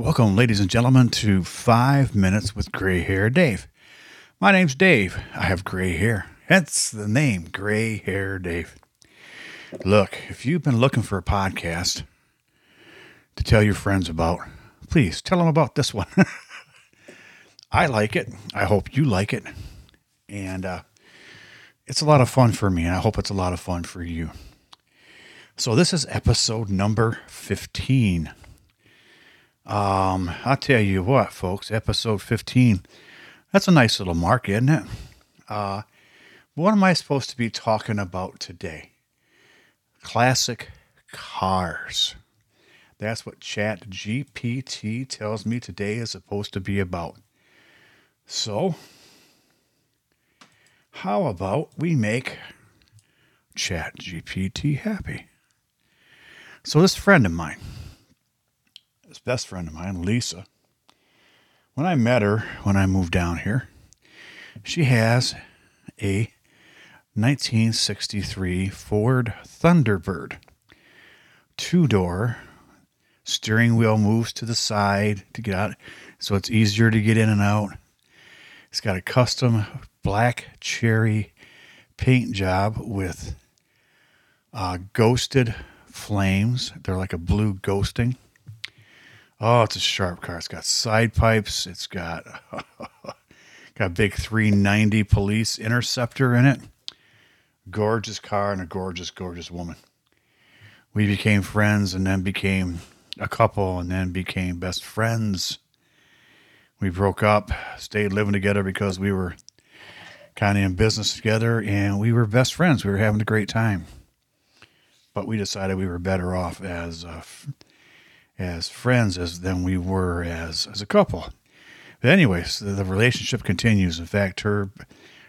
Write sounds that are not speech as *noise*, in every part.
Welcome, ladies and gentlemen, to Five Minutes with Gray Hair Dave. My name's Dave. I have gray hair. Hence the name, Gray Hair Dave. Look, if you've been looking for a podcast to tell your friends about, please tell them about this one. *laughs* I like it. I hope you like it. And uh, it's a lot of fun for me, and I hope it's a lot of fun for you. So, this is episode number 15. Um, I'll tell you what, folks, episode 15. That's a nice little mark, isn't it? Uh, what am I supposed to be talking about today? Classic cars. That's what Chat GPT tells me today is supposed to be about. So, how about we make Chat GPT happy? So, this friend of mine, this best friend of mine, Lisa, when I met her when I moved down here, she has a 1963 Ford Thunderbird, two door, steering wheel moves to the side to get out, so it's easier to get in and out. It's got a custom black cherry paint job with uh, ghosted flames. They're like a blue ghosting. Oh, it's a sharp car. It's got side pipes. It's got *laughs* got a big 390 police interceptor in it. Gorgeous car and a gorgeous, gorgeous woman. We became friends and then became a couple and then became best friends. We broke up, stayed living together because we were kind of in business together and we were best friends. We were having a great time. But we decided we were better off as uh, as friends as than we were as as a couple. But anyways, the, the relationship continues. In fact, her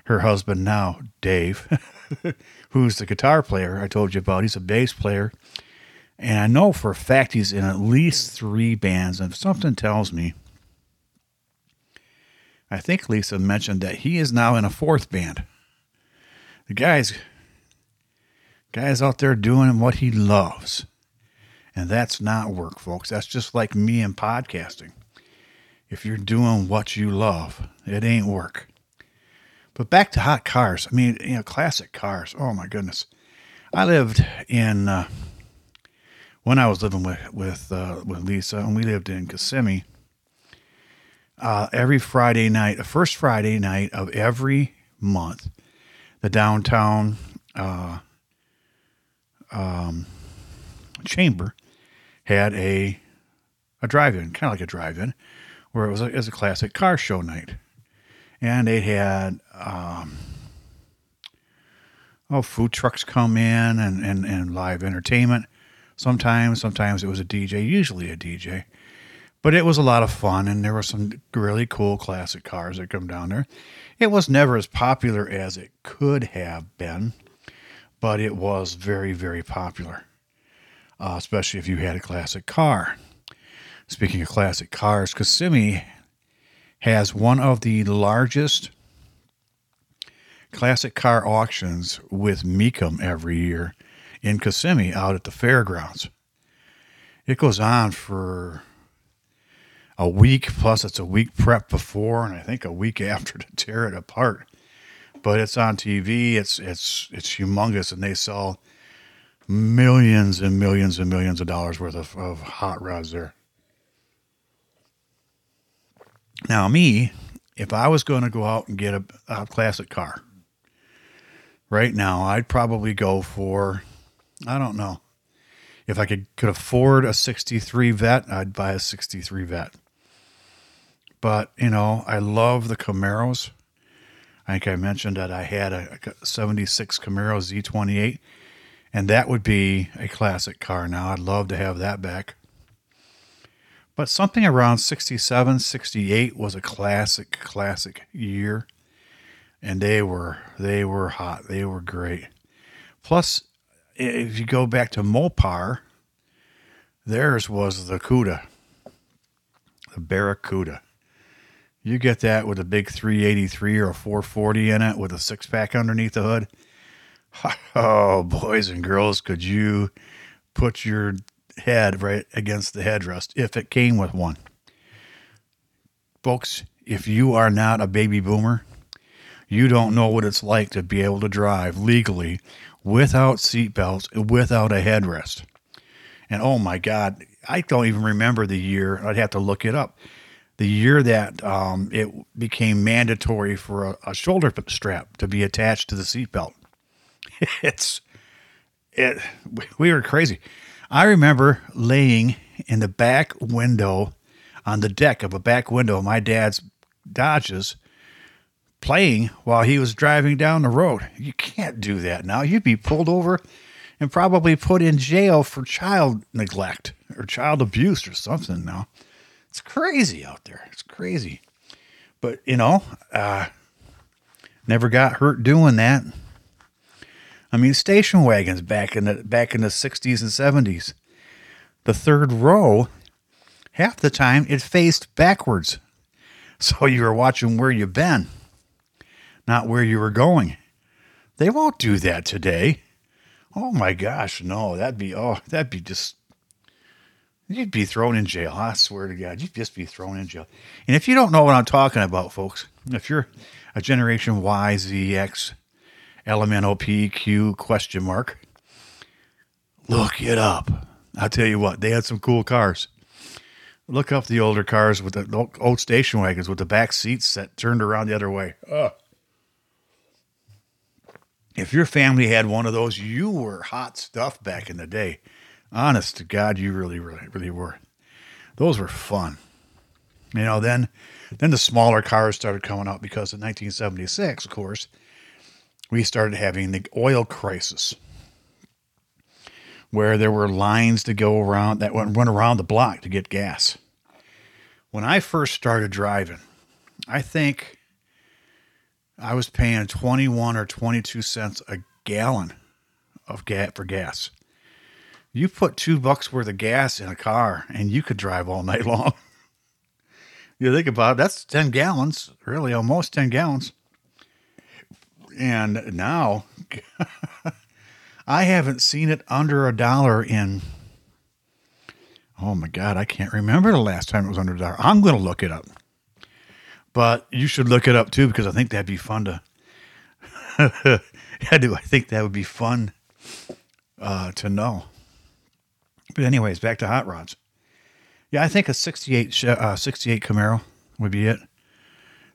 her husband now, Dave, *laughs* who's the guitar player I told you about, he's a bass player. And I know for a fact he's in at least three bands. And something tells me, I think Lisa mentioned that he is now in a fourth band. The guy's guy's out there doing what he loves. And that's not work, folks. That's just like me and podcasting. If you're doing what you love, it ain't work. But back to hot cars. I mean, you know, classic cars. Oh my goodness. I lived in uh, when I was living with with uh, with Lisa, and we lived in Kissimmee. Uh, every Friday night, the first Friday night of every month, the downtown uh, um, chamber had a a drive-in, kind of like a drive-in, where it was a, it was a classic car show night, and they had um, oh food trucks come in and, and and live entertainment. Sometimes, sometimes it was a DJ, usually a DJ, but it was a lot of fun, and there were some really cool classic cars that come down there. It was never as popular as it could have been, but it was very, very popular uh, especially if you had a classic car. Speaking of classic cars, Kissimmee has one of the largest classic car auctions with Mecum every year in Kissimmee out at the fairgrounds. It goes on for a week, plus it's a week prep before and I think a week *laughs* after to tear it apart. But it's on TV. It's it's it's humongous, and they sell millions and millions and millions of dollars worth of, of hot rods there. Now, me, if I was going to go out and get a, a classic car right now, I'd probably go for, I don't know, if I could, could afford a 63 Vette, I'd buy a 63 Vette. But, you know, I love the Camaros. I think I mentioned that I had a, a 76 Camaro Z28 and that would be a classic car now. I'd love to have that back. But something around 67, 68 was a classic, classic year. And they were they were hot. They were great. Plus, if you go back to Mopar, theirs was the Cuda, the Barracuda. You get that with a big 383 or a 440 in it with a six pack underneath the hood. *laughs* Oh, boys and girls, could you put your head right against the headrest if it came with one? Folks, if you are not a baby boomer, you don't know what it's like to be able to drive legally without seatbelts, without a headrest. And oh my God, I don't even remember the year. I'd have to look it up. The year that um, it became mandatory for a, a shoulder strap to be attached to the seatbelt. *laughs* it's it. We were crazy. I remember laying in the back window, on the deck of a back window of my dad's Dodges, playing while he was driving down the road. You can't do that now. You'd be pulled over and probably put in jail for child neglect or child abuse or something now. It's crazy out there. It's crazy. But, you know, uh, never got hurt doing that. I mean, station wagons back in the back in the 60s and 70s. The third row, half the time it faced backwards. So you were watching where you've been, not where you were going. They won't do that today. Oh my gosh, no, that'd be oh, that'd be just you'd be thrown in jail. I swear to God, you'd just be thrown in jail. And if you don't know what I'm talking about, folks, if you're a Generation Y, Z, X, LMNOP, Q question mark, look it up. I'll tell you what, they had some cool cars. Look up the older cars with the old station wagons with the back seats set turned around the other way. Ugh. If your family had one of those, you were hot stuff back in the day. Honest to God, you really, really, really were. Those were fun. You know, then then the smaller cars started coming out because in 1976, of course, we started having the oil crisis where there were lines to go around that went run around the block to get gas. When I first started driving, I think I was paying 21 or 22 cents a gallon of gas for gas. You put two bucks worth of gas in a car and you could drive all *laughs* night long. you think about it, that's 10 gallons, really almost 10 gallons. And now *laughs* I haven't seen it under a dollar in Oh my god, I can't remember the last time it was under a dollar. I'm going to look it up. But you should look it up too because I think that'd be fun to. *laughs* I do. I think that would be fun uh, to know. But anyways, back to hot rods. Yeah, I think a 68, uh, 68 Camaro would be it.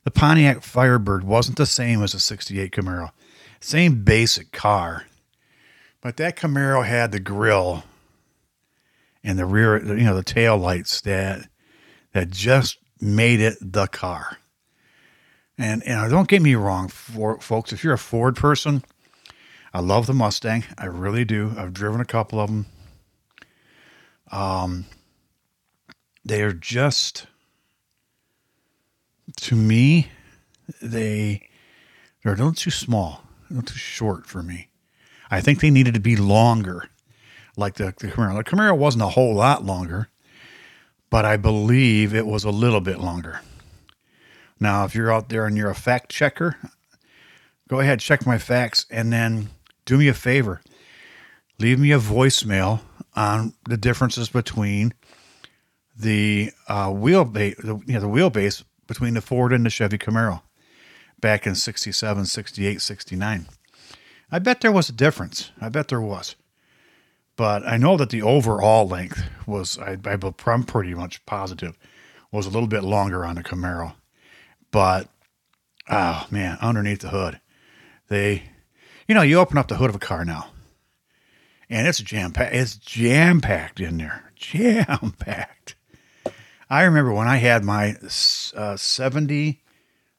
The Pontiac Firebird wasn't the same as a 68 Camaro. Same basic car. But that Camaro had the grill and the rear, you know, the tail lights that that just made it the car. And and don't get me wrong, for, folks. If you're a Ford person, I love the Mustang. I really do. I've driven a couple of them. Um, they are just to me, they they're a little too small, a little too short for me. I think they needed to be longer, like the, the Camaro. The Camaro wasn't a whole lot longer, but I believe it was a little bit longer. Now, if you're out there and you're a fact checker, go ahead, check my facts, and then do me a favor. Leave me a voicemail on the differences between the uh, wheelbase, the, you know, the wheelbase between the Ford and the Chevy Camaro back in 67, 68, 69. I bet there was a difference. I bet there was. But I know that the overall length was, I, I'm pretty much positive, was a little bit longer on the Camaro. But oh man, underneath the hood, they, you know, you open up the hood of a car now, and it's jam packed. It's jam packed in there, jam packed. I remember when I had my uh, 79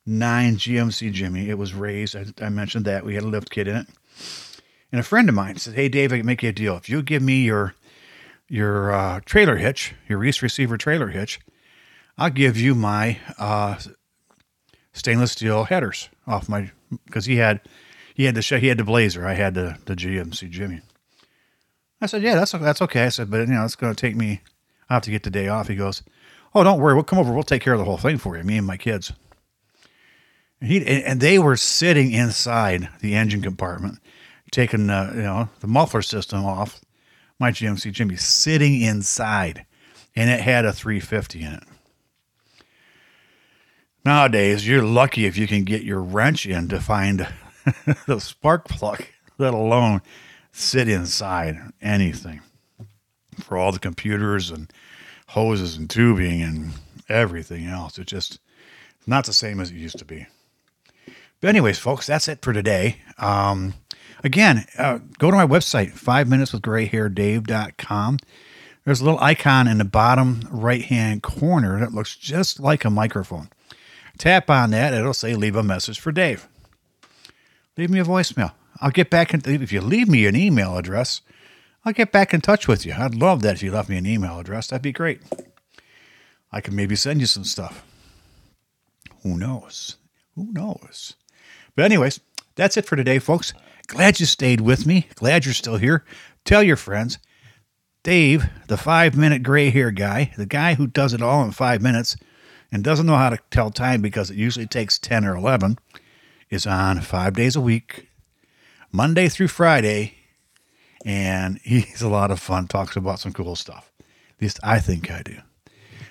GMC Jimmy. It was raised. I, I, mentioned that we had a lift kit in it, and a friend of mine said, "Hey, Dave, I can make you a deal. If you give me your your uh, trailer hitch, your Reese receiver trailer hitch, I'll give you my uh, stainless steel headers off my because he had he had the he had the Blazer. I had the the GMC Jimmy. I said, yeah, that's that's okay. I said, but you know, it's going to take me. I have to get the day off. He goes, oh, don't worry, we'll come over. We'll take care of the whole thing for you, me and my kids. And he and they were sitting inside the engine compartment, taking uh, you know the muffler system off my GMC Jimmy, sitting inside, and it had a 350 in it. Nowadays, you're lucky if you can get your wrench in to find *laughs* the spark plug, let alone sit inside anything. For all the computers and hoses and tubing and everything else, it's just not the same as it used to be. But anyways, folks, that's it for today. Um, again, uh, go to my website, five minutes with gray hair dave.com. There's a little icon in the bottom right hand corner that looks just like a microphone. Tap on that, it'll say leave a message for Dave. Leave me a voicemail. I'll get back in. If you leave me an email address, I'll get back in touch with you. I'd love that if you left me an email address. That'd be great. I could maybe send you some stuff. Who knows? Who knows? But, anyways, that's it for today, folks. Glad you stayed with me. Glad you're still here. Tell your friends. Dave, the five minute gray hair guy, the guy who does it all in five minutes and doesn't know how to tell time because it usually takes 10 or 11, is on five days a week, Monday through Friday. And *laughs* he's a lot of fun, talks about some cool stuff. At least I think I do.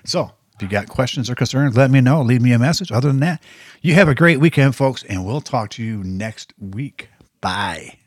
So, if you got questions or concerns, let me know. Leave me a message. Other than that, you have a great weekend, folks, and we'll talk to you next week. Bye.